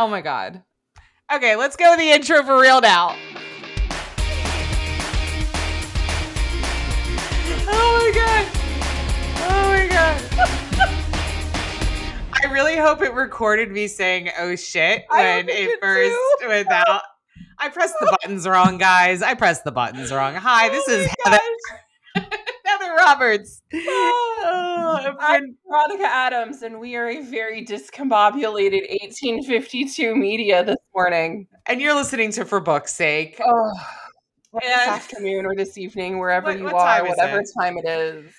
Oh my god. Okay, let's go with the intro for real now. Oh my god. Oh my god. I really hope it recorded me saying "oh shit" when it it first too. went out. I pressed the buttons wrong, guys. I pressed the buttons wrong. Hi, this Oh is Heather, Heather Roberts. Oh. I'm Veronica Adams, and we are a very discombobulated 1852 media this morning. and you're listening to For Book's Sake. Oh, this And- afternoon or this evening, wherever What- you what are, whatever it? time it is.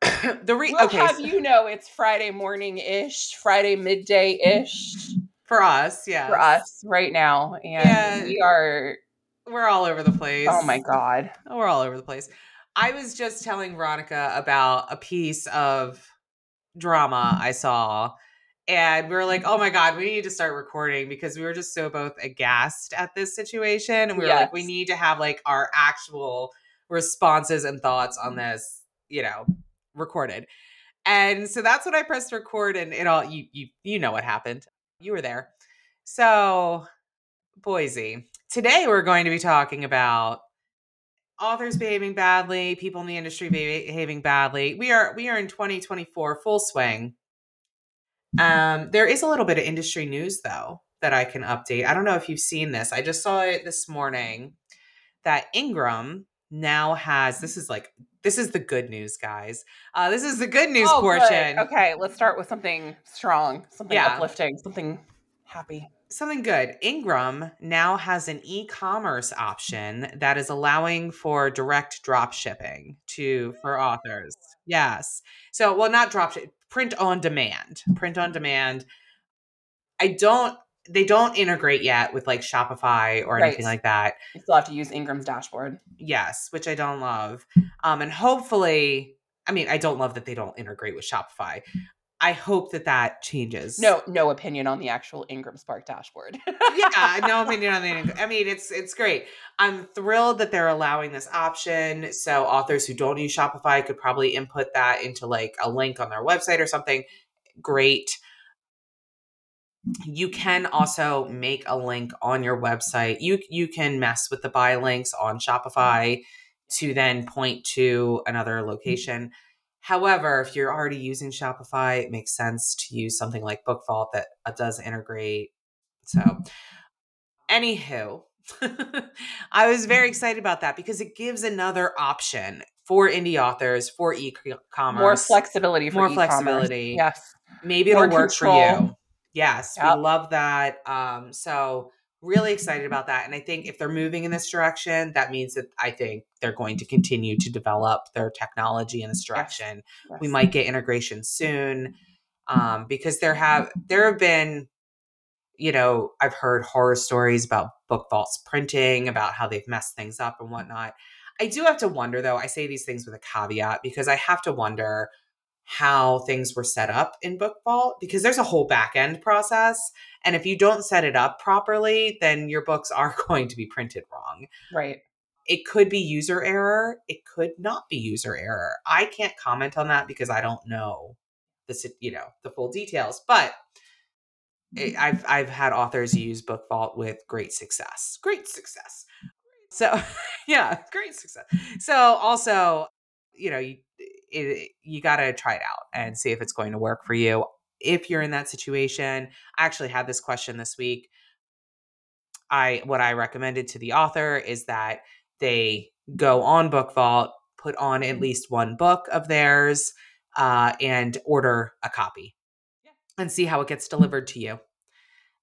the re- We'll okay have so- you know it's Friday morning ish, Friday midday ish for us, yeah, for us right now, and Yeah. we are. we're all over the place. Oh my god! We're all over the place. I was just telling Veronica about a piece of drama I saw, and we were like, "Oh my god, we need to start recording because we were just so both aghast at this situation, and we were like, we need to have like our actual responses and thoughts on mm-hmm. this, you know, recorded." And so that's when I pressed record, and it all you you you know what happened. You were there, so Boise. Today we're going to be talking about authors behaving badly, people in the industry behaving badly. We are we are in 2024 full swing. Um there is a little bit of industry news though that I can update. I don't know if you've seen this. I just saw it this morning that Ingram now has this is like this is the good news guys. Uh this is the good news Oh, good. portion. Okay, let's start with something strong, something Yeah. uplifting, something happy. Something good. Ingram now has an e-commerce option that is allowing for direct drop shipping to for authors. Yes. So, well, not drop ship, print on demand. Print on demand. I don't they don't integrate yet with like Shopify or anything like that. You still have to use Ingram's dashboard. Yes, which I don't love. Um and hopefully, I mean, I don't love that they don't integrate with Shopify. I hope that that changes. No, no opinion on the actual Ingram Spark dashboard. yeah, no opinion on the. Ingram. I mean, it's it's great. I'm thrilled that they're allowing this option, so authors who don't use Shopify could probably input that into like a link on their website or something. Great. You can also make a link on your website. You you can mess with the buy links on Shopify mm-hmm. to then point to another location. However, if you're already using Shopify, it makes sense to use something like Book Vault that uh, does integrate. So, anywho, I was very excited about that because it gives another option for indie authors for e-commerce. More flexibility for More e-commerce. flexibility. Yes. Maybe it'll more work for you. Yes, Yep. we love that. Um, so really excited about that. And I think if they're moving in this direction, that means that I think they're going to continue to develop their technology in this direction. We yes. might get integration soon. Um, because there have there have been, you know, I've heard horror stories about book vaults printing, about how they've messed things up and whatnot. I do have to wonder though, I say these things with a caveat because I have to wonder how things were set up in Book Vault because there's a whole back end process. And if you don't set it up properly, then your books are going to be printed wrong. Right. It could be user error. It could not be user error. I can't comment on that because I don't know the you know the full details. But it, mm-hmm. I've I've had authors use Book Vault with great success. Great success. So yeah, great success. So also, you know, you it, you got to try it out and see if it's going to work for you. If you're in that situation, I actually had this question this week. I what I recommended to the author is that they go on Book Vault, put on at least one book of theirs, uh, and order a copy, Yeah. and see how it gets delivered to you.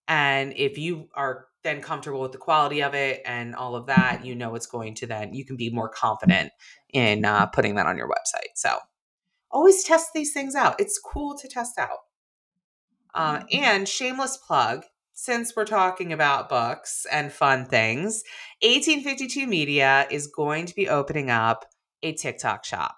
And if you are then comfortable with the quality of it and all of that, you know it's going to then you can be more confident in uh, putting that on your website. So always test these things out. It's cool to test out. Uh, and shameless plug, since we're talking about books and fun things, 1852 Media is going to be opening up a TikTok shop.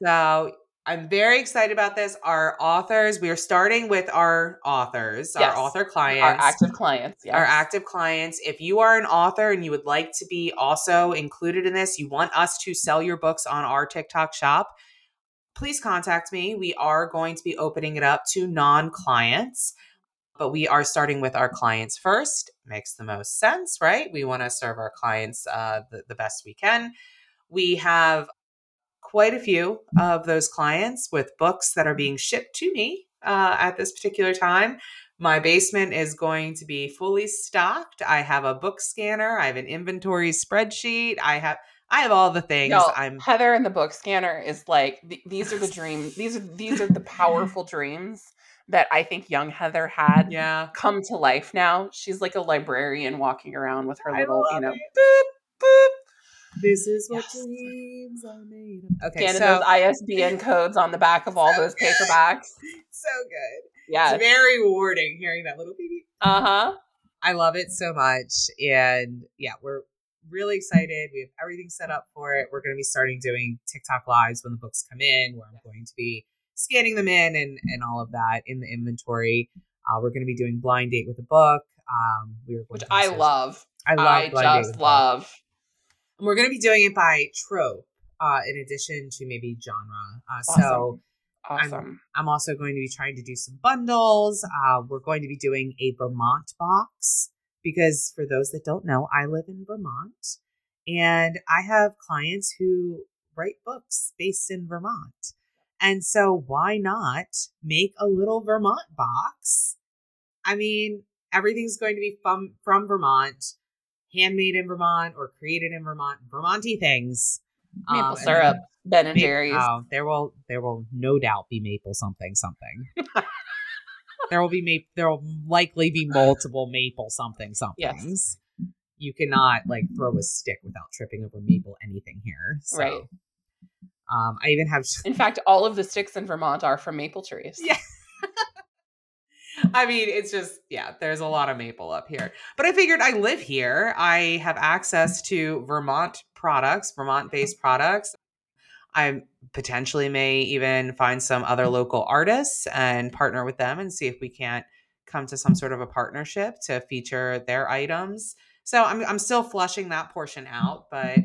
So I'm very excited about this. Our authors, we are starting with our authors, Yes. our author clients Our active clients. Yes. our active clients. If you are an author and you would like to be also included in this, you want us to sell your books on our TikTok shop, please contact me. We are going to be opening it up to non clients. but we are starting with our clients first. Makes the most sense, right? We want to serve our clients uh, the, the best we can. We have quite a few of those clients with books that are being shipped to me uh, at this particular time. My basement is going to be fully stocked. I have a book scanner. I have an inventory spreadsheet. I have I have all the things. No, I'm Heather and the book scanner is like th- these are the dreams. These are these are the powerful dreams that I think young Heather had yeah. come to life now. She's like a librarian walking around with her little, you know, it. boop boop. This is what Yes. dreams are made of. Okay, Scanning so those ISBN codes on the back of all those paperbacks. so good. Yeah, It's very rewarding hearing that little baby. Uh huh. I love it so much. And yeah, we're really excited. We have everything set up for it. We're going to be starting doing TikTok lives when the books come in, where I'm going to be scanning them in and, and all of that in the inventory. Uh, we're going to be doing blind date with a book. Um, we are going Which to I love. I love I blind date with just a book. love. And we're going to be doing it by trope, uh, in addition to maybe genre. Uh, So Awesome. I'm also going to be trying to do some bundles. Uh, we're going to be doing a Vermont box because, for those that don't know, I live in Vermont and I have clients who write books based in Vermont. And so, why not make a little Vermont box? I mean, everything's going to be from, from Vermont, handmade in Vermont or created in Vermont, Vermonty things. Maple Um, and syrup, Ben and Jerry's. Oh, there will there will no doubt be maple something something. there will be maple. There will likely be multiple maple something somethings. Yes. You cannot like throw a stick without tripping over maple anything here. So, Right. Um, I even have. In fact, all of the sticks in Vermont are from maple trees. Yeah. I mean, it's just yeah. There's a lot of maple up here, but I figured I live here. I have access to Vermont products, Vermont-based products. I potentially may even find some other local artists and partner with them and see if we can't come to some sort of a partnership to feature their items. So I'm I'm still flushing that portion out, but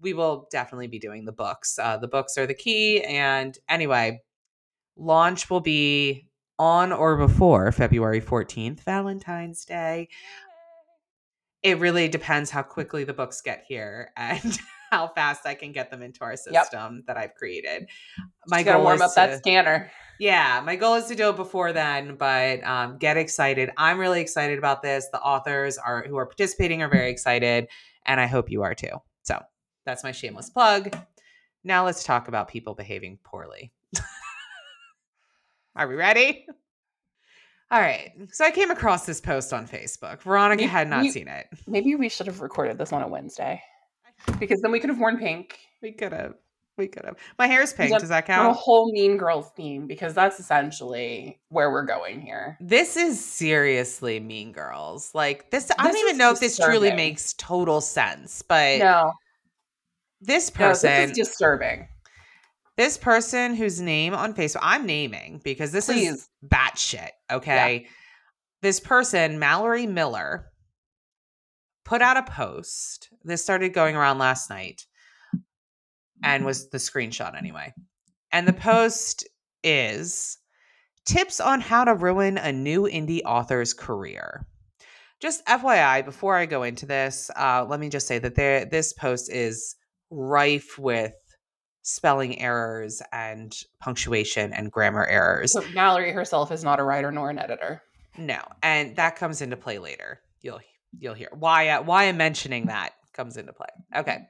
we will definitely be doing the books. Uh, the books are the key. And anyway, launch will be on or before February 14th, Valentine's Day. It really depends how quickly the books get here and how fast I can get them into our system that I've created. My goal warm is up to, that scanner. yeah, my goal is to do it before then, but um, get excited. I'm really excited about this. The authors are who are participating are very excited, and I hope you are too. So that's my shameless plug. Now let's talk about people behaving poorly. are we ready? All right. So I came across this post on Facebook. Veronica You- had not you- seen it. Maybe we should have recorded this on a Wednesday because then we could have worn pink We could have. We could have. My hair is pink. Does that count? a whole Mean Girls theme because that's essentially where we're going here. This is seriously Mean Girls. Like this, I don't even is know if this truly makes total sense. But No, this no, person, this is disturbing. this person whose name on Facebook, I'm naming because this is Please. batshit. Okay, this person, Mallory Miller, put out a post. This started going around last night, and was the screenshot anyway. And the post is tips on how to ruin a new indie author's career. Just FYI, before I go into this, uh, let me just say that there, this post is rife with spelling errors and punctuation and grammar errors. So Mallory herself is not a writer nor an editor. No, and that comes into play later. You'll you'll hear why uh, why I'm mentioning that comes into play. Okay.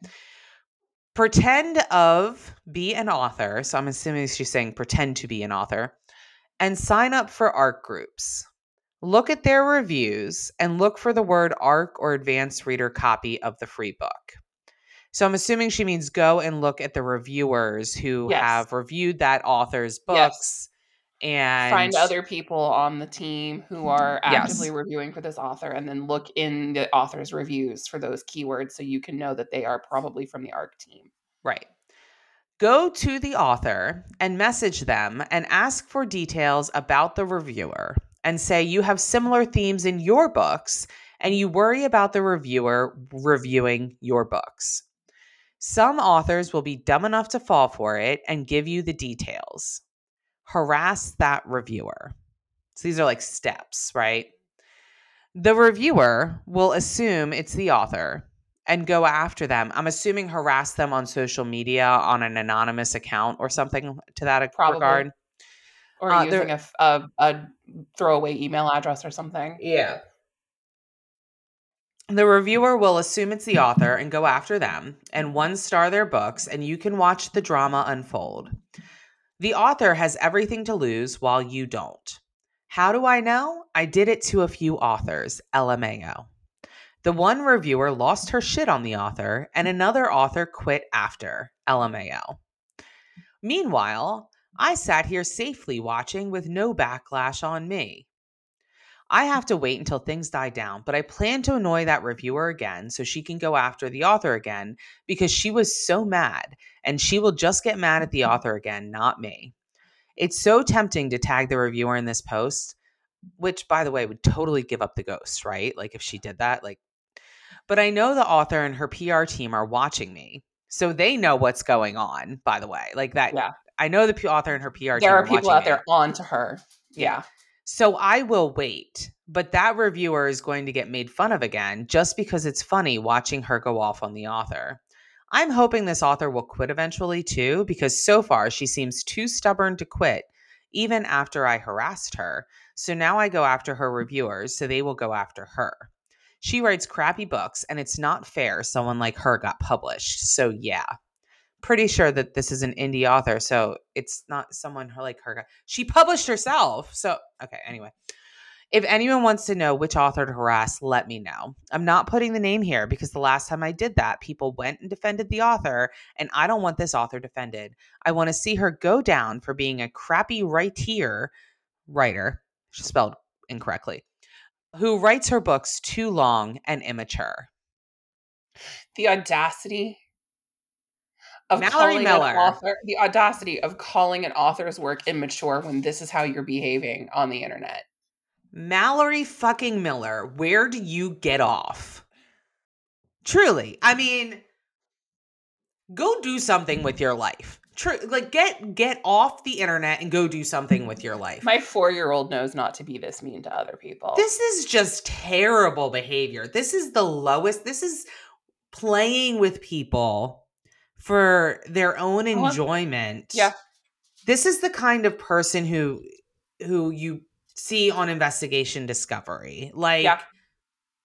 Pretend of be an author. So I'm assuming she's saying pretend to be an author and sign up for ARC groups. Look at their reviews and look for the word ARC or advanced reader copy of the free book. So I'm assuming she means go and look at the reviewers who Yes. have reviewed that author's Yes. And Find other people on the team who are Yes. actively reviewing for this author and then look in the author's reviews for those keywords so you can know that they are probably from the ARC team. Right. Go to the author and message them and ask for details about the reviewer and say you have similar themes in your books and you worry about the reviewer reviewing your books. Some authors will be dumb enough to fall for it and give you the details. Harass that reviewer. So these are like steps, right? The reviewer will assume it's the author and go after them. I'm assuming harass them on social media on an anonymous account or something to that Probably. regard. Or Uh, using a, a, a throwaway email address or something. Yeah. The reviewer will assume it's the author and go after them and one star their books, and you can watch the drama unfold. The author has everything to lose while you don't. How do I know? I did it to a few authors, LMAO. The one reviewer lost her shit on the author, and another author quit after, LMAO. Meanwhile, I sat here safely watching with no backlash on me. I have to wait until things die down, but I plan to annoy that reviewer again so she can go after the author again because she was so mad and she will just get mad at the mm-hmm. author again, not me. It's so tempting to tag the reviewer in this post, which by the way would totally give up the ghost, right? Like if she did that, like but I know the author and her PR team are watching me. So they know what's going on, by the way. Like that Yeah. I know the author and her PR team There are people out me. there on to her. Yeah. So I will wait, but that reviewer is going to get made fun of again just because it's funny watching her go off on the author. I'm hoping this author will quit eventually too, because so far she seems too stubborn to quit, even after I harassed her. So now I go after her reviewers, so they will go after her. She writes crappy books, and it's not fair someone like her got published. So yeah. Pretty sure that this is an indie author, so it's not someone her- like her. She published herself. So, okay, anyway. If anyone wants to know which author to harass, let me know. I'm not putting the name here because the last time I did that, people went and defended the author, and I don't want this author defended. I want to see her go down for being a crappy writer, writer, spelled incorrectly, who writes her books too long and immature. The audacity of Mallory calling Miller. an author the audacity of calling an author's work immature when this is how you're behaving on the internet. Mallory fucking Miller, where do you get off? Truly, I mean, go do something with your life. True, like get get off the internet and go do something with your life. My four year old knows not to be this mean to other people. This is just terrible behavior. This is the lowest. This is playing with people for their own enjoyment. Yeah. This is the kind of person who who you see on investigation discovery. Like Yeah.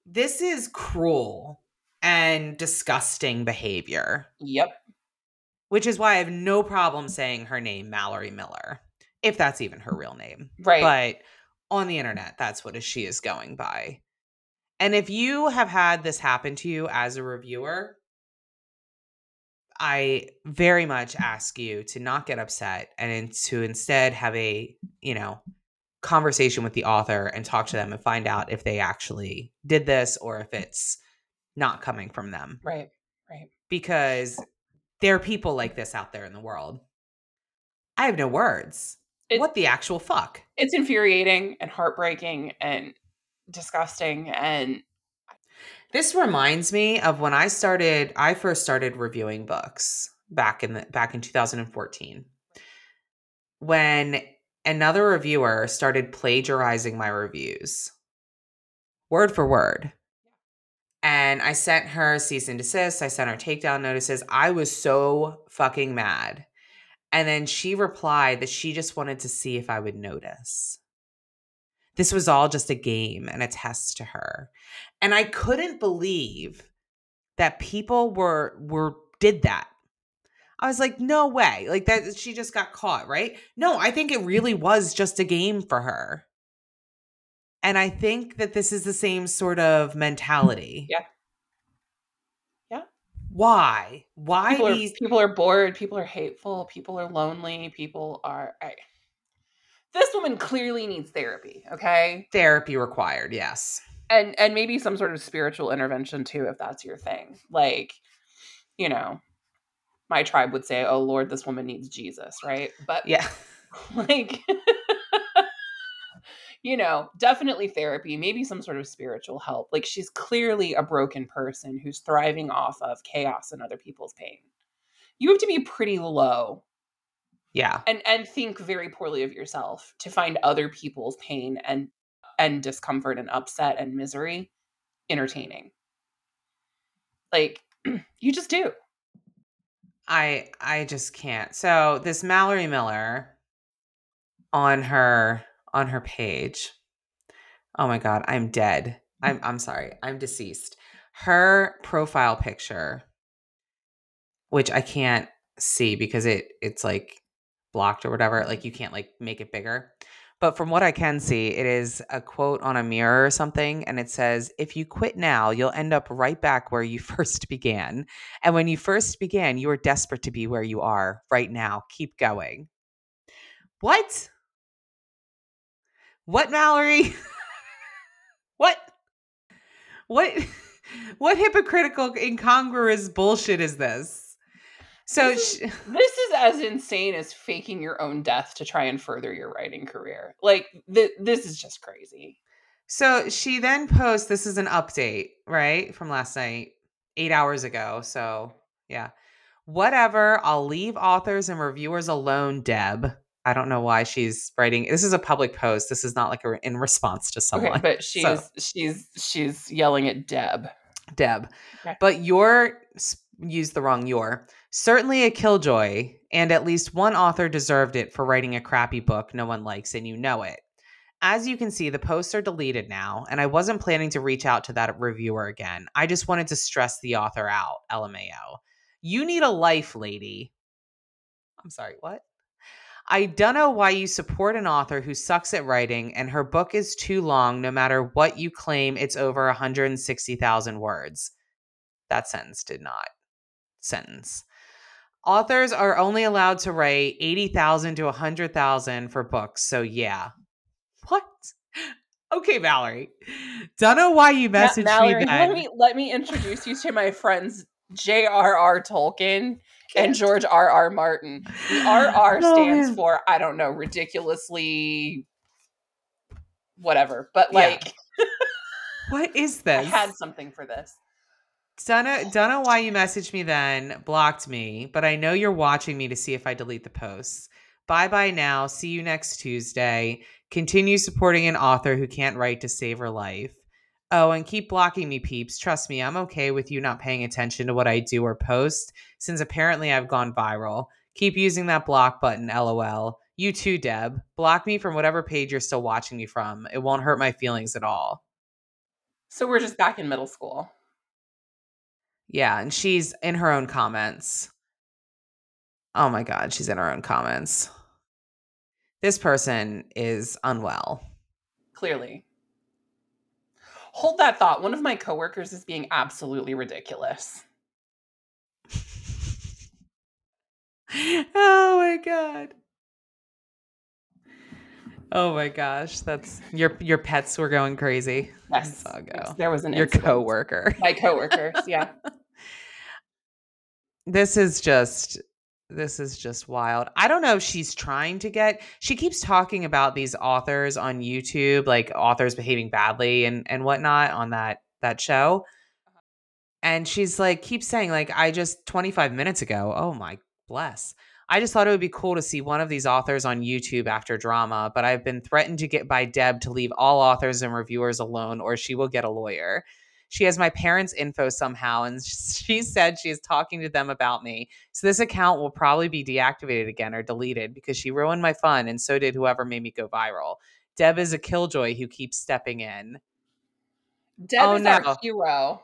this is cruel and disgusting behavior, yep. which is why I have no problem saying her name Mallory Miller, if that's even her real name Right. but on the internet that's what she is going by and if you have had this happen to you as a reviewer i very much ask you to not get upset and to instead have a you know conversation with the author and talk to them and find out if they actually did this or if it's not coming from them right. Right. because there are people like this out there in the world i have no words It- what the actual fuck It's infuriating and heartbreaking and disgusting and This reminds me of when I started I first started reviewing books back in the back in 2014. When another reviewer started plagiarizing my reviews. Word for word. And I sent her cease and desist, I sent her takedown notices. I was so fucking mad. And then she replied that she just wanted to see if I would notice. This was all just a game and a test to her. And i couldn't believe that people were were did that. I was like no way. Like that she just got caught right? No i think it really was just a game for her. And i think that this is the same sort of mentality. Yeah. Yeah. why? Why people are, these people are bored, people are hateful, people are lonely, people are I, This woman clearly needs therapy, okay? therapy required yes And and maybe some sort of spiritual intervention too if that's your thing. Like, you know, my tribe would say, "Oh Lord, this woman needs Jesus," right? But yeah like you know definitely therapy maybe some sort of spiritual help like she's clearly a broken person who's thriving off of chaos and other people's pain you have to be pretty low Yeah. and and think very poorly of yourself to find other people's pain and and discomfort and upset and misery entertaining like you just do I I just can't. So this Mallory Miller on her on her page. Oh my god, I'm dead. I'm I'm sorry. I'm deceased. Her profile picture which I can't see because it it's like blocked or whatever, like you can't like make it bigger. But from what I can see, it is a quote on a mirror or something and it says, "If you quit now, you'll end up right back where you first began. And when you first began, you were desperate to be where you are right now. Keep going." What? What, Mallory? what? What? What hypocritical, incongruous bullshit is this? So, This sh- this is as insane as faking your own death to try and further your writing career like th- this is just crazy so she then posts. This is an update, right, from last night, eight hours ago. So, yeah, whatever. I'll leave authors and reviewers alone, Deb. I don't know why she's writing. This is a public post. This is not like a, in response to someone. okay but she's So- she's she's yelling at deb Deb. Okay. But your used the wrong your. Certainly a killjoy, and at least one author deserved it for writing a crappy book no one likes, and you know it. As you can see, the posts are deleted now, and I wasn't planning to reach out to that reviewer again. I just wanted to stress the author out, LMAO. You need a life, lady. I'm sorry, what? I don't know why you support an author who sucks at writing and her book is too long no matter what you claim it's over 160,000 words. That sentence did not sentence. Authors are only allowed to write 80,000 to 100,000 for books. So yeah. What? Okay, Valerie. Don't know why you Ma- messaged Mallory, me then. let me let me introduce you to my friends J.R.R. Tolkien and George R. R. Martin. The R.R. Oh, stands man. for I don't know, ridiculously whatever. But Yeah. like What is this? I had something for this. Don't know, don't know why you messaged me then, blocked me, but I know you're watching me to see if I delete the posts. Bye bye now. See you next Tuesday. Continue supporting an author who can't write to save her life. Oh, and keep blocking me, peeps. Trust me, I'm okay with you not paying attention to what I do or post, since apparently I've gone viral. Keep using that block button, lol. You too, Deb. Block me from whatever page you're still watching me from. It won't hurt my feelings at all. So we're just back in middle school. Yeah, and she's in her own comments. Oh my god, she's in her own comments. This person is unwell. Clearly. Hold that thought. One of my coworkers is being absolutely ridiculous. oh my god. Oh my gosh, that's your your pets were going crazy. Yes, yes, there was an Your incident. coworker. My coworkers, yeah. this is just this is just wild. I don't know if she's trying to get she keeps talking about these authors on YouTube, like authors behaving badly and and whatnot on that that show. Uh-huh. And she's like keeps saying like I just 25 minutes ago. Oh my bless. I just thought it would be cool to see one of these authors on YouTube after drama, but I've been threatened to get by Deb to leave all authors and reviewers alone or she will get a lawyer. She has my parents' info somehow, and she said she is talking to them about me. So this account will probably be deactivated again or deleted because she ruined my fun, and so did whoever made me go viral. Deb is a killjoy who keeps stepping in. Deb Oh, is our hero.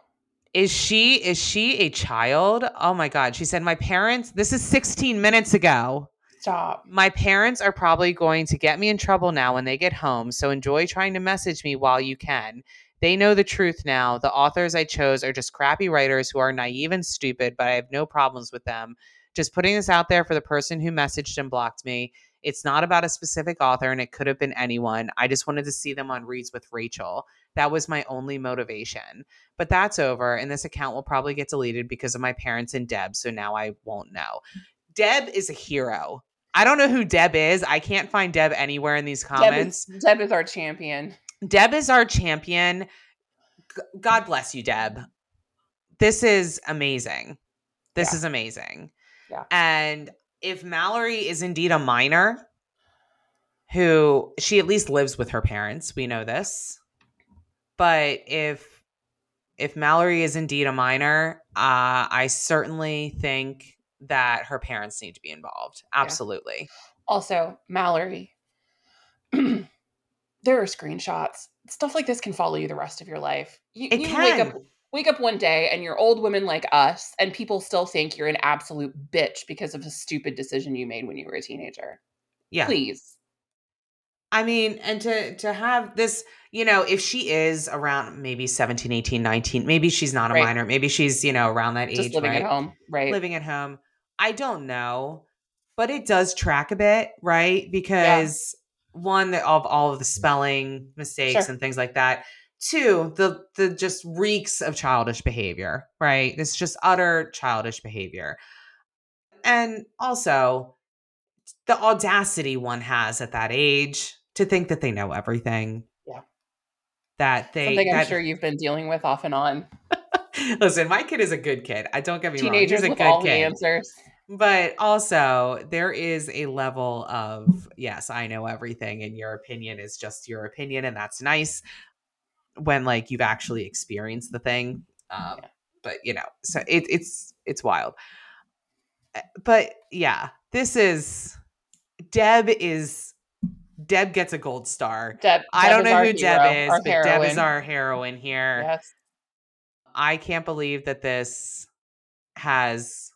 Is she is she a child? Oh my god. She said my parents this is 16 minutes ago. Stop. My parents are probably going to get me in trouble now when they get home, so enjoy trying to message me while you can. They know the truth now. The authors I chose are just crappy writers who are naive and stupid, but I have no problems with them. Just putting this out there for the person who messaged and blocked me. It's not about a specific author and it could have been anyone. I just wanted to see them on Reads with Rachel. That was my only motivation. But that's over, and this account will probably get deleted because of my parents and Deb, so now I won't know. Deb is a hero. I don't know who Deb is. I can't find Deb anywhere in these Deb comments. is, Deb is our champion. Deb is our champion. G- God bless you, Deb. This is amazing. This Yeah. is amazing. Yeah. And if Mallory is indeed a minor who she at least lives with her parents, we know this. But if if Mallory is indeed a minor, uh, I certainly think that her parents need to be involved. Absolutely. Also, Mallory, there are screenshots. Stuff like this can follow you the rest of your life. You, It you wake can. up wake up one day and you're old women like us, and people still think you're an absolute bitch because of a stupid decision you made when you were a teenager. Yeah. Please. I mean, and to to have this, you know, if she is around maybe 17, 18, 19, maybe she's not a Right. minor, maybe she's, you know, around that Just age, living right? at home. Right. living at home. I don't know, but it does track a bit, right? Because one of all of the mm. spelling mistakes Sure. and things like that. Two, the the just reeks of childish behavior, right? It's just utter childish behavior. And also the audacity one has at that age to think that they know everything. Yeah. That they Something I'm that- sure you've been dealing with off and on. Listen, my kid is a good kid. I don't get me Teenagers wrong. He's a with good all the answers. But also, there is a level of, yes, I know everything, and your opinion is just your opinion, and that's nice when like you've actually experienced the thing. Um, Yeah. But you know, so it, it's it's wild. Uh, But yeah, this is Deb is Deb gets a gold star. Deb, I Deb don't know who hero, Deb is, but Deb is our heroine here. Yes. I can't believe that this has,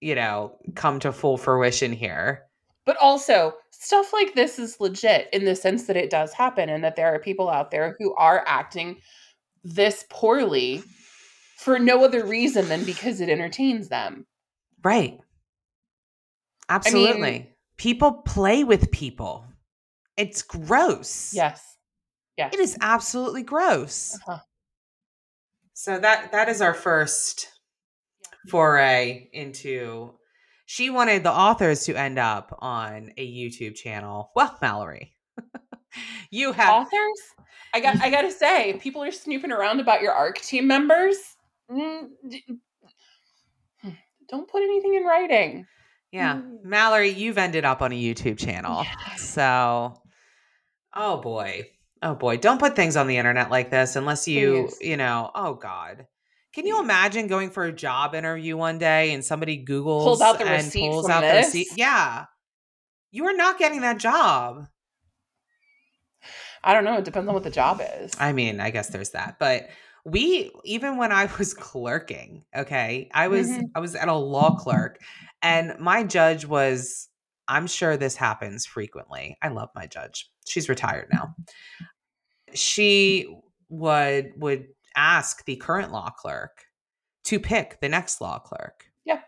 you know, come to full fruition here. But also, stuff like this is legit in the sense that it does happen and that there are people out there who are acting this poorly for no other reason than because it entertains them. Right. Absolutely. people play with people. It's gross. Yes. Yes. It is absolutely gross. Uh-huh. So that that is our first foray into she wanted the authors to end up on a YouTube channel. Well, Mallory. you have Authors? I got I got to say, people are snooping around about your ARC team members. Mm, Don't put anything in writing. Yeah. Mm. Mallory, you've ended up on a YouTube channel. Yes. So, oh boy. Oh boy. Don't put things on the internet like this unless you, Please. you know, oh God. Can you imagine going for a job interview one day and somebody Googles Pulls out the and receipt pulls out the receipt? Yeah. You are not getting that job. I don't know. It depends on what the job is. I mean, I guess there's that. But we even when I was clerking, okay, I was Mhm. I was at a law clerk and my judge was I'm sure this happens frequently. I love my judge. She's retired now. She would would ask the current law clerk to pick the next law clerk. Yeah.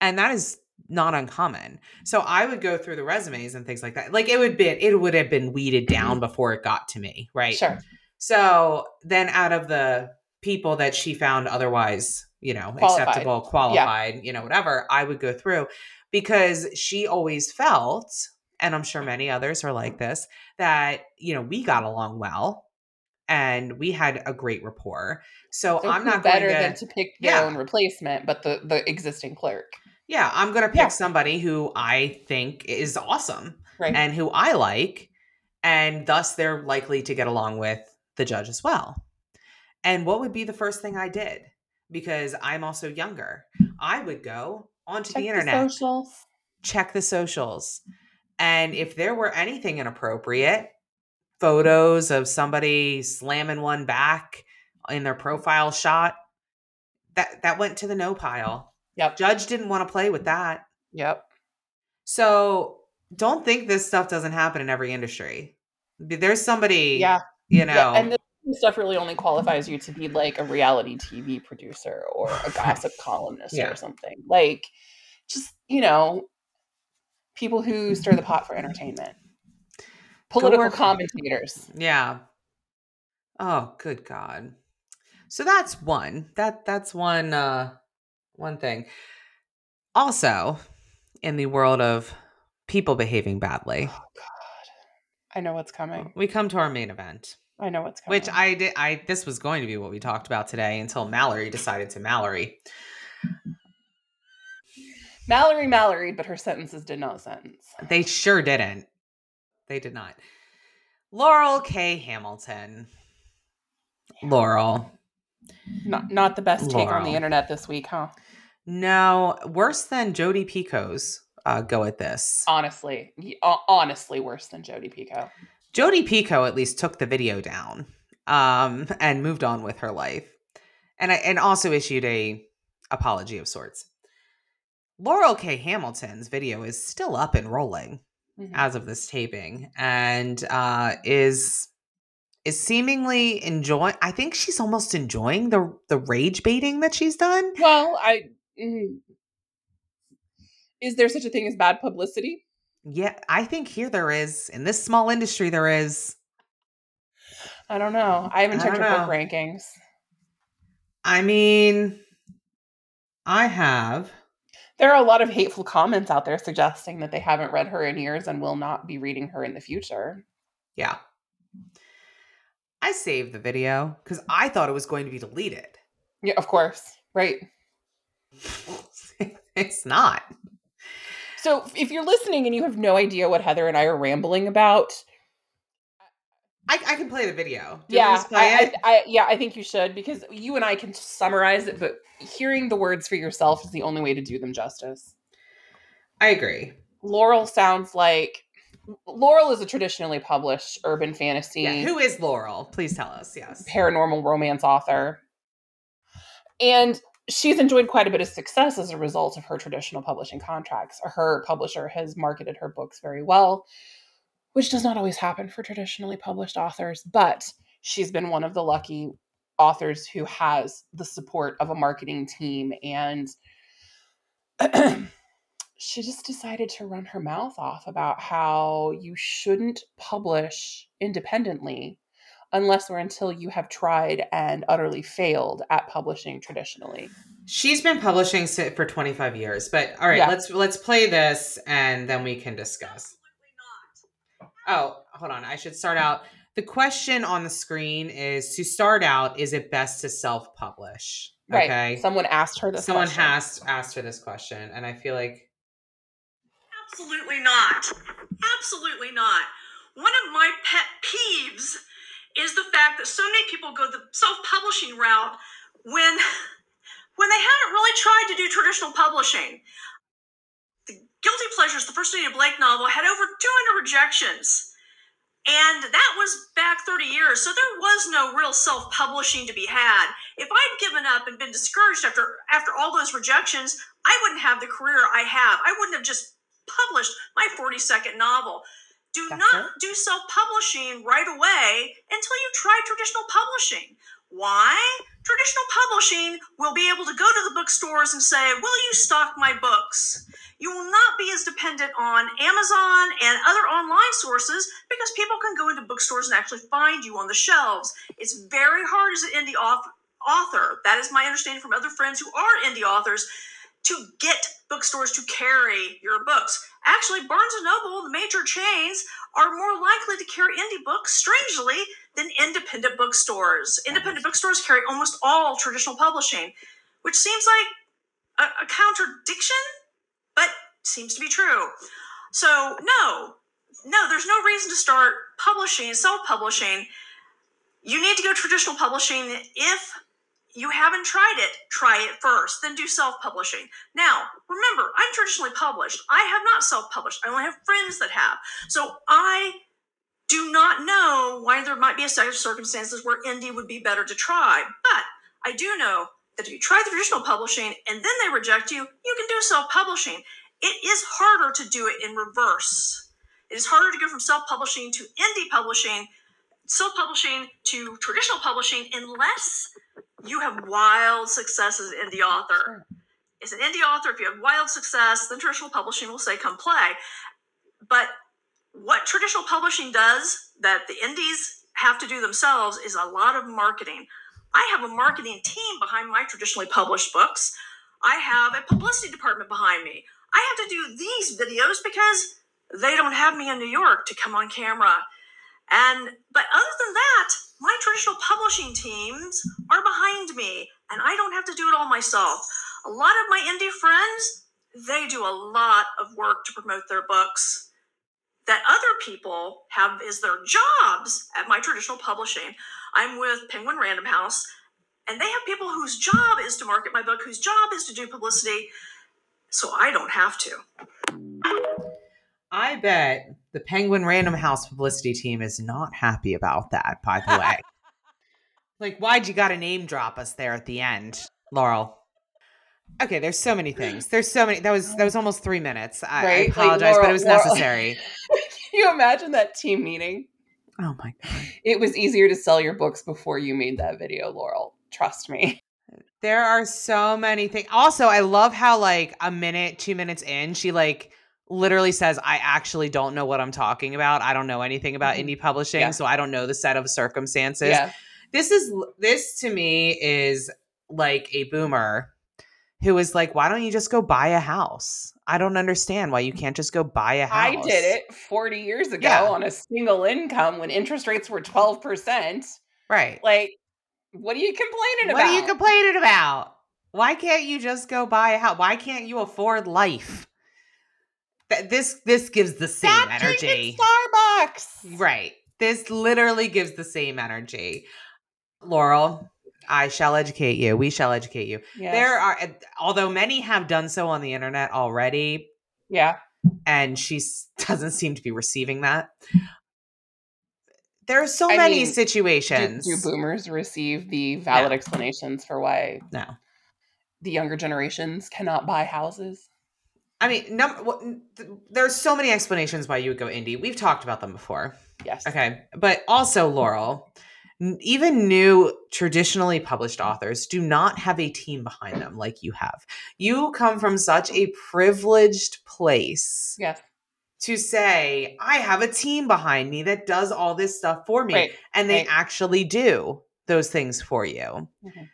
And that is not uncommon. Mm-hmm. So I would go through the resumes and things like that. Like it would be it would have been weeded down mm-hmm. before it got to me, right? Sure. So then out of the people that she found otherwise, you know, Qualified. acceptable, qualified, you know, whatever, I would go through because she always felt, and I'm sure many others are like this, that, you know, we got along well and we had a great rapport. So, So I'm not better going to than to pick their Yeah. own replacement, but the the existing clerk. Yeah, I'm going to pick Yeah. somebody who I think is awesome Right. and who I like, and thus they're likely to get along with the judge as well. And what would be the first thing I did? Because I'm also younger, I would go onto Check the internet, socials. check the socials, and if there were anything inappropriate, photos of somebody slamming one back in their profile shot, that that went to the no pile. Yep. Judge didn't want to play with that. Yep. So don't think this stuff doesn't happen in every industry. There's somebody, Yeah. you know, Yeah. And this stuff really only qualifies you to be like a reality TV producer or a gossip columnist Yeah. or something. Like just, you know, people who stir the pot for entertainment. Political commentators. yeah. Oh, good God. So that's one. That that's one uh one thing. Also, in the world of people behaving badly, Oh God. I know what's coming. we come to our main event. I know what's coming. Which I did I this was going to be what we talked about today until Mallory decided to Mallory. Mallory Mallory, but her sentences did not sentence. They sure didn't. They did not. Laurel K. Hamilton. Laurel. Not not the best take on the internet this week, huh? No, worse than Jodi Picoult's uh, go at this. Honestly, honestly, worse than Jodi Picoult. Jodi Picoult at least took the video down um, and moved on with her life, and I, and also issued a apology of sorts. Laurel K. Hamilton's video is still up and rolling Mhm. as of this taping, and uh, is is seemingly enjoying. I think she's almost enjoying the the rage baiting that she's done. Well, I mm. is there such a thing as bad publicity? Yeah, I think here there is in this small industry there is. I don't know. I haven't checked don't her book rankings. I mean, I have. There are a lot of hateful comments out there suggesting that they haven't read her in years and will not be reading her in the future. Yeah. I saved the video because I thought it was going to be deleted. Yeah, of course. Right. it's not. So if you're listening and you have no idea what Heather and I are rambling about, I, I can play the video. Do you want me yeah, to just play I, it? I, I, yeah, I think you should because you and I can summarize it, but hearing the words for yourself is the only way to do them justice. I agree. Laurel sounds like Laurel is a traditionally published urban fantasy Yeah. Who is Laurel? Please tell us. Yes. paranormal romance author. And she's enjoyed quite a bit of success as a result of her traditional publishing contracts. Her publisher has marketed her books very well, which does not always happen for traditionally published authors, but she's been one of the lucky authors who has the support of a marketing team and she just decided to run her mouth off about how you shouldn't publish independently unless or until you have tried and utterly failed at publishing traditionally. She's been publishing for 25 years, but all right, Yeah. let's let's play this and then we can discuss. Oh, hold on. I should start out. The question on the screen is to start out, is it best to self-publish? Right. Okay. Someone asked her this. Someone question. has asked her this question, and I feel like Absolutely not. Absolutely not. One of my pet peeves is the fact that so many people go the self-publishing route when when they haven't really tried to do traditional publishing. Guilty Pleasures, the first Anita Blake novel, had over 200 rejections. And that was back 30 years, so there was no real self-publishing to be had. If I'd given up and been discouraged after after all those rejections, I wouldn't have the career I have. I wouldn't have just published my 42nd novel. Do That's not it. do self-publishing right away until you try traditional publishing. Why? Traditional publishing will be able to go to the bookstores and say, Will you stock my books? You will not be as dependent on Amazon and other online sources because people can go into bookstores and actually find you on the shelves. It's very hard as an indie author, that is my understanding from other friends who are indie authors, to get bookstores to carry your books. Actually, Barnes and Noble, the major chains, are more likely to carry indie books, strangely, than independent bookstores. Independent bookstores carry almost all traditional publishing, which seems like a, a contradiction, but seems to be true. So, no, no, there's no reason to start publishing, self publishing. You need to go traditional publishing if you haven't tried it, try it first, then do self publishing. Now, remember, I'm traditionally published. I have not self published. I only have friends that have. So I do not know why there might be a set of circumstances where indie would be better to try. But I do know that if you try the traditional publishing and then they reject you, you can do self publishing. It is harder to do it in reverse. It is harder to go from self publishing to indie publishing, self publishing to traditional publishing, unless you have wild success as an indie author. As an indie author, if you have wild success, then traditional publishing will say, come play. But what traditional publishing does that the indies have to do themselves is a lot of marketing. I have a marketing team behind my traditionally published books. I have a publicity department behind me. I have to do these videos because they don't have me in New York to come on camera. And but other than that, my traditional publishing teams are behind me and I don't have to do it all myself. A lot of my indie friends they do a lot of work to promote their books that other people have is their jobs at my traditional publishing. I'm with Penguin Random House, and they have people whose job is to market my book, whose job is to do publicity, so I don't have to. I bet the Penguin Random House publicity team is not happy about that, by the way. like, why'd you gotta name drop us there at the end, Laurel? Okay, there's so many things. There's so many. That was that was almost three minutes. I, I Right, like, apologize, but it was Laurel- necessary. Can you imagine that team meeting? Oh my god. It was easier to sell your books before you made that video, Laurel. Trust me. There are so many things. Also, I love how like a minute, two minutes in, she like literally says, "I actually don't know what I'm talking about. I don't know anything about Mhm. indie publishing, Yeah. so I don't know the set of circumstances." Yeah. This is this to me is like a boomer who is like, "Why don't you just go buy a house?" I don't understand why you can't just go buy a house. I did it 40 years ago Yeah. on a single income when interest rates were 12%. right. Like, what are you complaining What about? What are you complaining about? Why can't you just go buy a house? Why can't you afford life? Th- This this gives the same Stop energy. Starbucks. Right. This literally gives the same energy. Laurel, I shall educate you. We shall educate you. Yes. There are although many have done so on the internet already Yeah. and she doesn't seem to be receiving that. There are so I many mean, Do, situations. do boomers receive the valid No. explanations for why no. the younger generations cannot buy houses? I mean, num- there's so many explanations why you would go indie. We've talked about them before. Yes. Okay. But also, Laurel, n- even new traditionally published authors do not have a team behind them like you have. You come from such a privileged place Yes. to say, I have a team behind me that does all this stuff for me. Right. and they right. actually do those things for you. Mhm.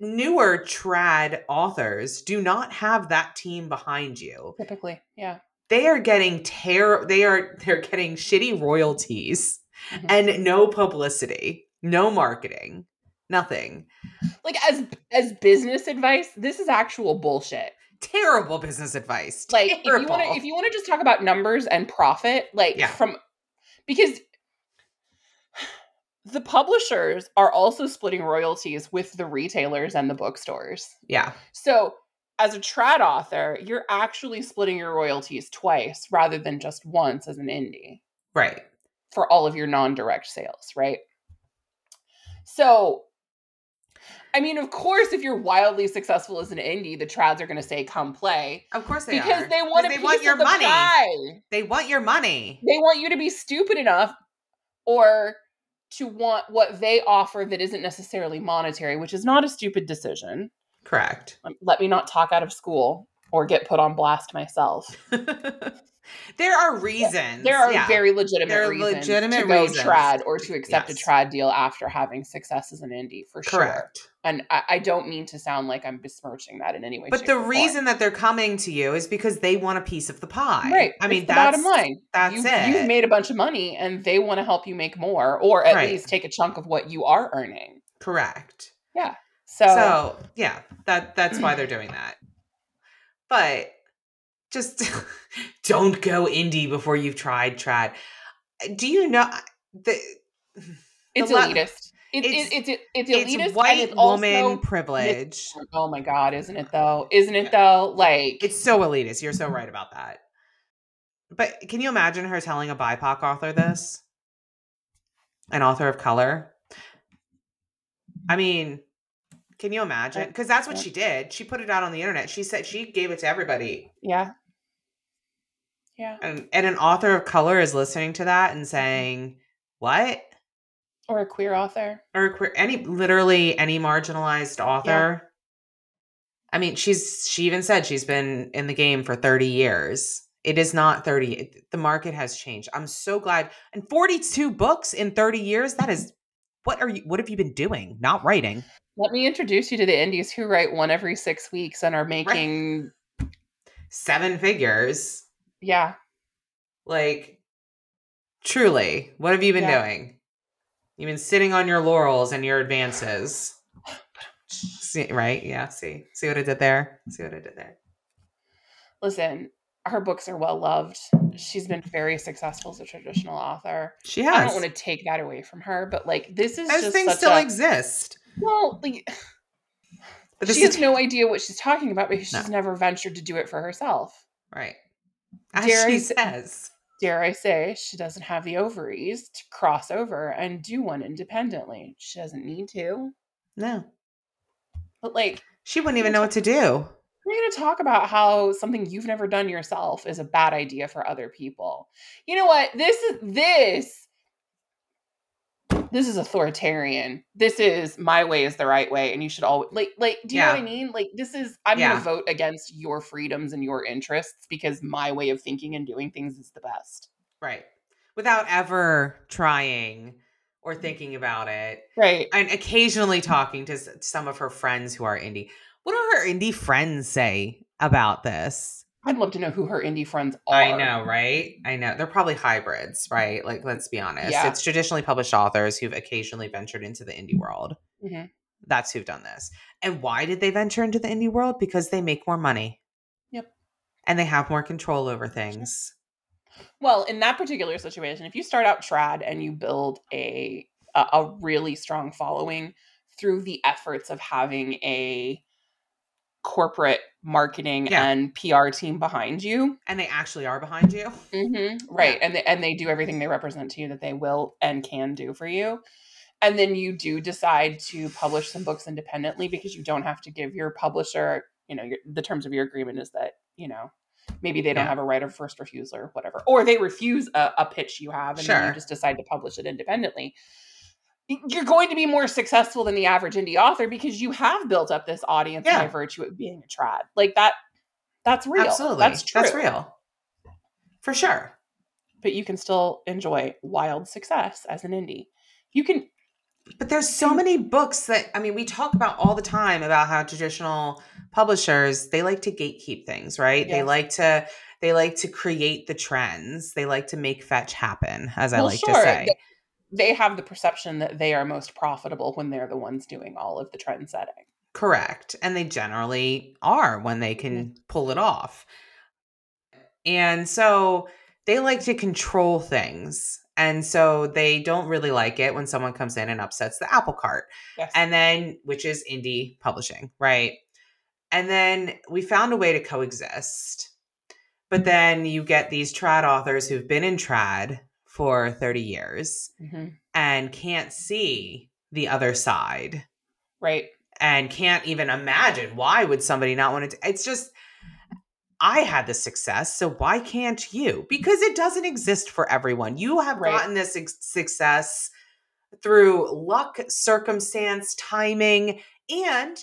Newer trad authors do not have that team behind you Typically. Yeah. they are getting terror they are they're getting shitty royalties Mhm. and no publicity no marketing nothing Like as as business advice, this is actual bullshit. terrible business advice like if you want to if you want to just talk about numbers and profit like Yeah. from because the publishers are also splitting royalties with the retailers and the bookstores. Yeah. So as a trad author you're actually splitting your royalties twice rather than just once as an indie. Right. For all of your non-direct sales right? So I mean, of course, if you're wildly successful as an indie, the trads are going to say, "Come play," of course they because are. they want a they piece want your of the money. pie. they want your money. They want you to be stupid enough or to want what they offer that isn't necessarily monetary, which is not a stupid decision. correct Um, Let me not talk out of school or get put on blast myself. there are reasons There are yeah. very legitimate There are reasons legitimate to go reasons. trad or to accept Yes. a trad deal after having success as an indie, for sure. And I, I don't mean to sound like I'm besmirching that in any way. but the reason that they're coming to you is because they want a piece of the pie right? i mean it's the that's bottom line. that's you've, it You've made a bunch of money, and they want to help you make more, or at Right. least take a chunk of what you are earning. correct Yeah. So, So yeah, that that's why they're doing that. But just don't go indie before you've tried trad. Do you know uh, the it's the elitist. It, it's- it's, it's, it's it's elitist. white it's woman privilege. oh my god, isn't it though? Isn't it though? Like It's so elitist. You're so right about that. But can you imagine her telling a BIPOC author this? An author of color? I mean, can you imagine? Because that's what Yeah. she did. She put it out on the internet. She said she gave it to everybody. yeah, yeah, and, and an author of color is listening to that and mm-hmm. saying what? Or a queer author. or queer- any literally any marginalized author. I mean she's she even said she's been in the game for 30 years. It is not 30 it- the market has changed. I'm so glad. And 42 books in 30 years? That is what are you what have you been doing? Not writing Let me introduce you to the indies who write one every six weeks and are making seven figures yeah. like truly what have you been Yeah. doing you've been sitting on your laurels and your advances see, right yeah see see what i did there see what i did there Listen, her books are well loved. She's been very successful as a traditional author. She I don't want to take that away from her, but like this is Those things still a exist. Well, like But she has no idea what she's talking about because No. she's never ventured to do it for herself. right. As Dare she say- says. Dare I say, she doesn't have the ovaries to cross over and do one independently. She doesn't need to. No. But like, She wouldn't even know what to do. we're going to talk about how something you've never done yourself is a bad idea for other people. You know what? This is this. This is authoritarian. This is my way is the right way, and you should always like like. Do you know what I mean? Like this is. I'm Yeah. going to vote against your freedoms and your interests because my way of thinking and doing things is the best. Right. Without ever trying or mm. thinking about it. Right. And occasionally talking to some of her friends who are indie. What do her indie friends say about this? I'd love to know who her indie friends are. I know, right? I know. They're probably hybrids, right? Like, let's be honest. Yeah. It's traditionally published authors who've occasionally ventured into the indie world. Mhm. That's who've done this. And why did they venture into the indie world? Because they make more money. Yep. And they have more control over things. Well, in that particular situation, if you start out trad and you build a a, a really strong following through the efforts of having a corporate marketing Yeah. and PR team behind you, And they actually are behind you. Mm-hmm. right? And they, and they do everything they represent to you that they will and can do for you. And then you do decide to publish some books independently because you don't have to give your publisher, you know, your, the terms of your agreement is that, you know, maybe they don't Yeah. have a right of first refusal or whatever, or they refuse a, a pitch you have and then Sure. you just decide to publish it independently. You're going to be more successful than the average indie author because you have built up this audience by virtue of being a trad. Like that, that's real. Absolutely. That's true. That's real. For sure. But you can still enjoy wild success as an indie. You can But there's so many books that I mean, we talk about all the time about how traditional publishers they like to gatekeep things, right? They like to they like to create the trends. They like to make fetch happen, as I Well, like to say. Th- they have the perception that they are most profitable when they're the ones doing all of the trend setting. Correct. And they generally are when they can mm-hmm. pull it off. And so they like to control things. And so they don't really like it when someone comes in and upsets the apple cart. Yes. and then which is indie publishing, right? And then we found a way to coexist. But mm-hmm. then you get these trad authors who've been in trad for 30 years Mhm. and can't see the other side Right. and can't even imagine why would somebody not want to it's just I had the success, so why can't you? Because it doesn't exist for everyone. You have Right. gotten this success through luck, circumstance, timing, and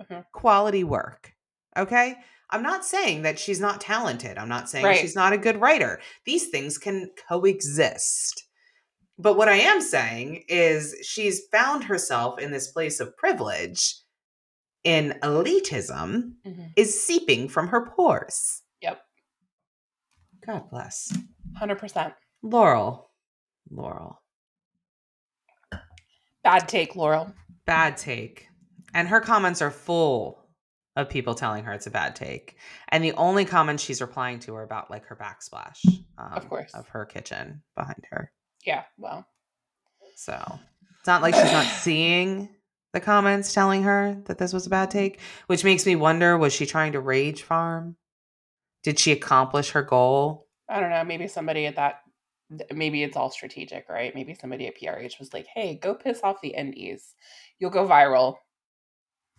Mhm. quality work. Okay? I'm not saying that she's not talented. I'm not saying Right. she's not a good writer. These things can coexist. But what I am saying is she's found herself in this place of privilege in elitism Mhm. is seeping from her pores. Yep. God bless. 100%. Laurel. Laurel. Bad take, Laurel. Bad take. And her comments are full of people telling her it's a bad take. And the only comments she's replying to are about like her backsplash um, Of course. of her kitchen behind her. Yeah, well. So it's not like she's not seeing the comments telling her that this was a bad take, which makes me wonder was she trying to rage farm? Did she accomplish her goal? I don't know. Maybe somebody at that, maybe it's all strategic, right? Maybe somebody at PRH was like, hey, go piss off the indies. You'll go viral.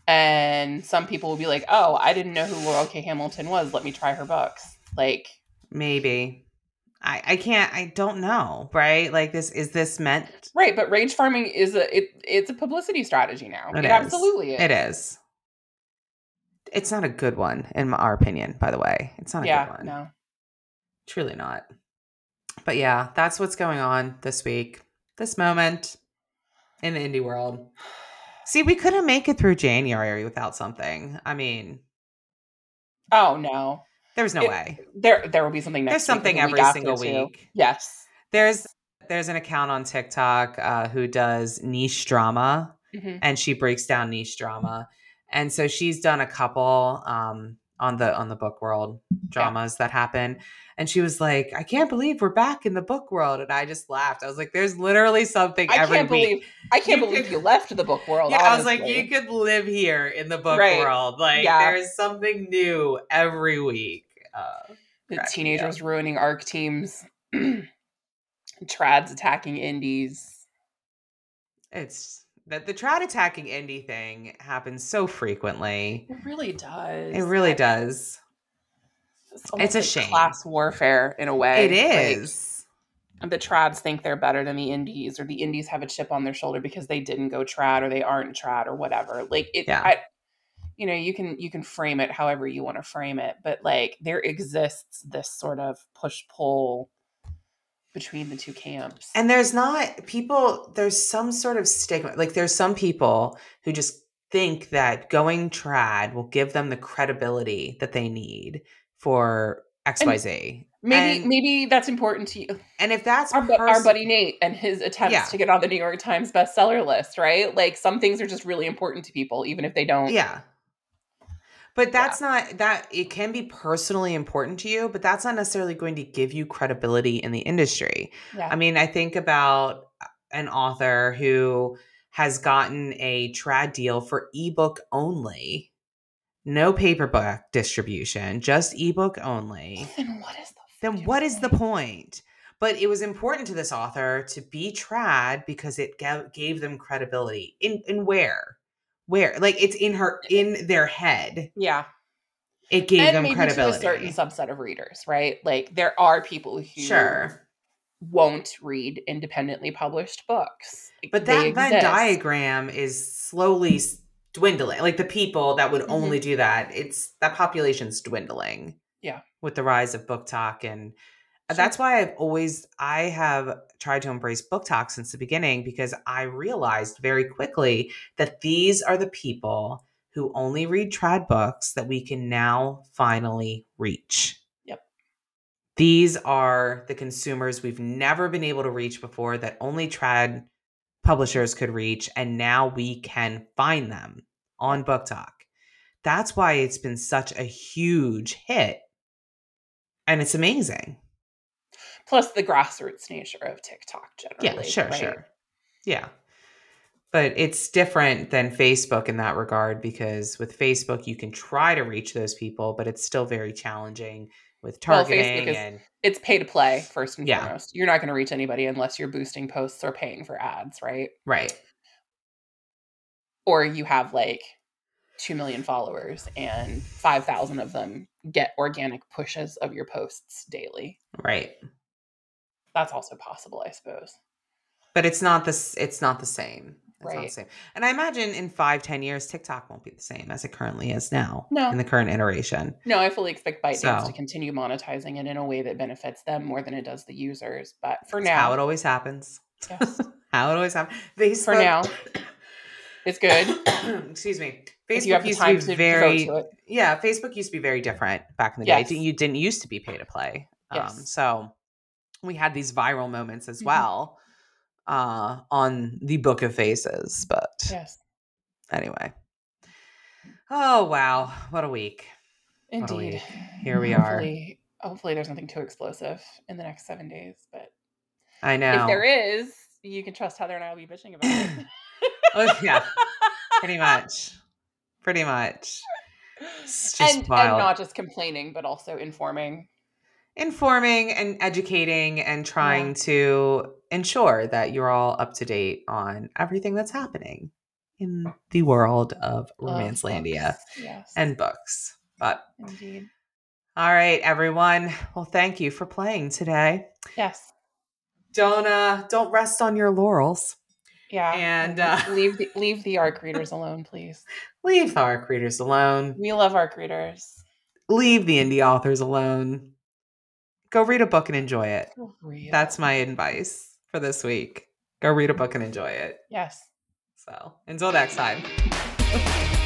And some people will be like, oh, I didn't know who Laurel K. Hamilton was. Let me try her books. Like, Maybe. I, I can't I don't know, right? Like this is this meant right. But rage farming is a, it, it's a publicity strategy now. It It, is. absolutely is. It is. It's not a good one, in my, our opinion, by the way. It's not a good one. no. Truly not. But yeah, that's what's going on this week, this moment in the indie world. See, we couldn't make it through January without something. I mean, Oh, no. there's no It- way. There, there will be something next There's something the every single too. week. Yes. There's there's an account on TikTok uh, who does niche drama hmm and she breaks down niche drama. And so she's done a couple. Um, on the on the book world dramas that happen and she was like i can't believe we're back in the book world and i just laughed i was like there's literally something I every can't week believe I can't You believe could- you left the book world. yeah i was like you could live here in the book Right. world like Yeah. there's something new every week uh, the me teenagers ruining arc teams, trads attacking indies. it's that the trad attacking indie thing happens so frequently It really does. it really does It's, almost a like shame. Class warfare in a way. It is. Like, the trads think they're better than the indies, or the indies have a chip on their shoulder because they didn't go trad or they aren't trad or whatever. Like it, Yeah. I, you know, you can you can frame it however you want to frame it, but like there exists this sort of push pull between the two camps. And there's not people, there's some sort of stigma. Like there's some people who just think that going trad will give them the credibility that they need for XYZ. maybe and, maybe that's important to you. and if that's Our, bu- our buddy Nate and his attempts Yeah. to get on the New York Times bestseller list, right? Like some things are just really important to people, even if they don't. Yeah. But that's not that it can be personally important to you, but that's not necessarily going to give you credibility in the industry. Yeah. I mean, I think about an author who has gotten a trad deal for ebook only, no paperback distribution, just ebook only. then what is the Then what is the point? But it was important to this author to be trad because it ga- gave them credibility. In in where? Where? Like it's in her in their head. Yeah. It gave and them maybe credibility. to a certain subset of readers, right? Like there are people who Sure. won't read independently published books. But that Venn diagram is slowly dwindling. Like the people that would mm-hmm. only do that, it's that population's dwindling. Yeah. With the rise of BookTok and Uh, sure. that's why I've always I have tried to embrace BookTok since the beginning because I realized very quickly that these are the people who only read trad books that we can now finally reach. Yep. These are the consumers we've never been able to reach before that only trad publishers could reach and now we can find them on BookTok that's why it's been such a huge hit and it's amazing Plus the grassroots nature of TikTok generally. yeah sure right? sure yeah but it's different than facebook in that regard because with facebook you can try to reach those people but it's still very challenging with targeting Well, is- and It's pay to play first and Yeah. foremost. You're not going to reach anybody unless you're boosting posts or paying for ads, right? right Or you have like 2 million followers and 5,000 of them get organic pushes of your posts daily. right That's also possible, I suppose. but it's not this it's not the same it's not the Right. same and i imagine in five ten years tiktok won't be the same as it currently is now No. in the current iteration No, I fully expect ByteDance So- to continue monetizing it in a way that benefits them more than it does the users. But for It's now, how it always happens yes, how it always happens Facebook, for now, it's good. excuse me If you have facebook used to be very to yeah facebook used to be very different back in the Yes. day you didn't used to be pay to play um, Yes. so we had these viral moments as Mhm. well uh on the book of faces but Yes, anyway oh wow what a week What a indeed. week. Here we are. hopefully, Hopefully, there's nothing too explosive in the next seven days. But i know if there is, you can trust Heather and I will be bitching about it. Oh, yeah pretty much pretty much and, and not just complaining, but also informing. Informing and educating and trying to ensure that you're all up to date on everything that's happening in the world of of Romancelandia books. Yes, and books. But indeed. all right, everyone. Well, thank you for playing today. Yes. Don't uh don't rest on your laurels. Yeah. And, uh, leave the, leave the arc readers alone, please. Leave the arc readers alone. We love arc readers. Leave the indie authors alone. Go read a book and enjoy it. Real. That's my advice for this week. Go read a book and enjoy it. yes. So until next time.